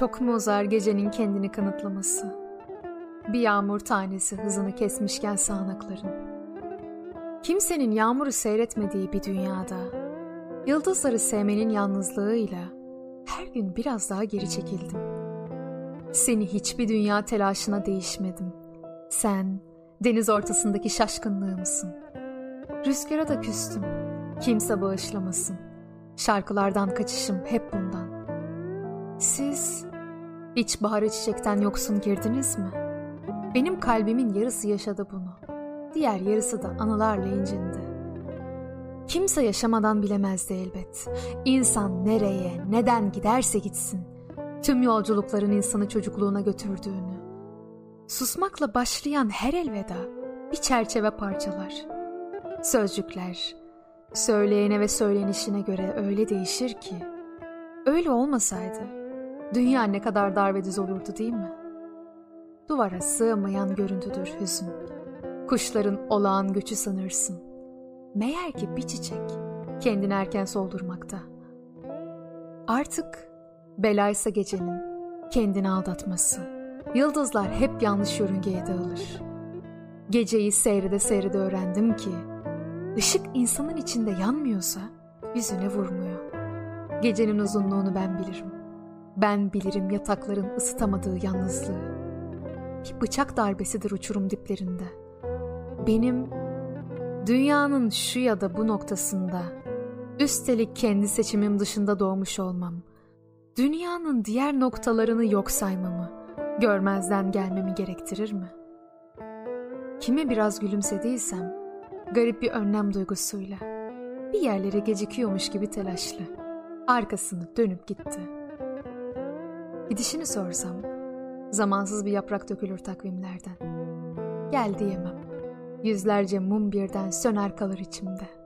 Çok mu uzar gecenin kendini kanıtlaması? Bir yağmur tanesi hızını kesmişken sağanakların. Kimsenin yağmuru seyretmediği bir dünyada, yıldızları sevmenin yalnızlığıyla her gün biraz daha geri çekildim. Seni hiçbir dünya telaşına değişmedim. Sen, deniz ortasındaki şaşkınlığımsın. Rüzgara da küstüm. Kimse bağışlamasın. Şarkılardan kaçışım hep bundan. Siz hiç baharı çiçekten yoksun girdiniz mi? Benim kalbimin yarısı yaşadı bunu. Diğer yarısı da anılarla incindi. Kimse yaşamadan bilemezdi elbet. İnsan nereye, neden giderse gitsin. Tüm yolculukların insanı çocukluğuna götürdüğünü. Susmakla başlayan her elveda bir çerçeve parçalar. Sözcükler, söyleyene ve söylenişine göre öyle değişir ki. Öyle olmasaydı dünya ne kadar dar düz olurdu değil mi? Duvara sığmayan görüntüdür hüzün. Kuşların olağan göçü sanırsın. Meğer ki bir çiçek kendini erken soldurmakta. Artık belaysa gecenin kendini aldatması. Yıldızlar hep yanlış yörüngeye dağılır. Geceyi seyrede seyrede öğrendim ki ışık insanın içinde yanmıyorsa yüzüne vurmuyor. Gecenin uzunluğunu ben bilirim. Ben bilirim yatakların ısıtamadığı yalnızlığı. Bir bıçak darbesidir uçurum diplerinde. Benim dünyanın şu ya da bu noktasında üstelik kendi seçimim dışında doğmuş olmam, dünyanın diğer noktalarını yok saymamı, görmezden gelmemi gerektirir mi? Kime biraz gülümsediysem, garip bir önlem duygusuyla, bir yerlere gecikiyormuş gibi telaşlı, arkasını dönüp gitti. Gidişini sorsam, zamansız bir yaprak dökülür takvimlerden. Gel diyemem. Yüzlerce mum birden söner kalır içimde.